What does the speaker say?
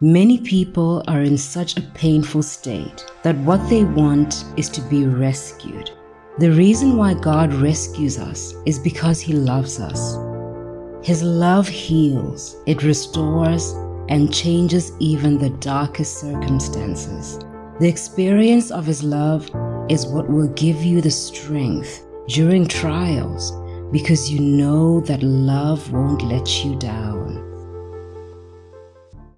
Many people are in such a painful state that what they want is to be rescued. The reason why God rescues us is because He loves us. His love heals, it restores, and changes even the darkest circumstances. The experience of His love is what will give you the strength during trials because you know that love won't let you down.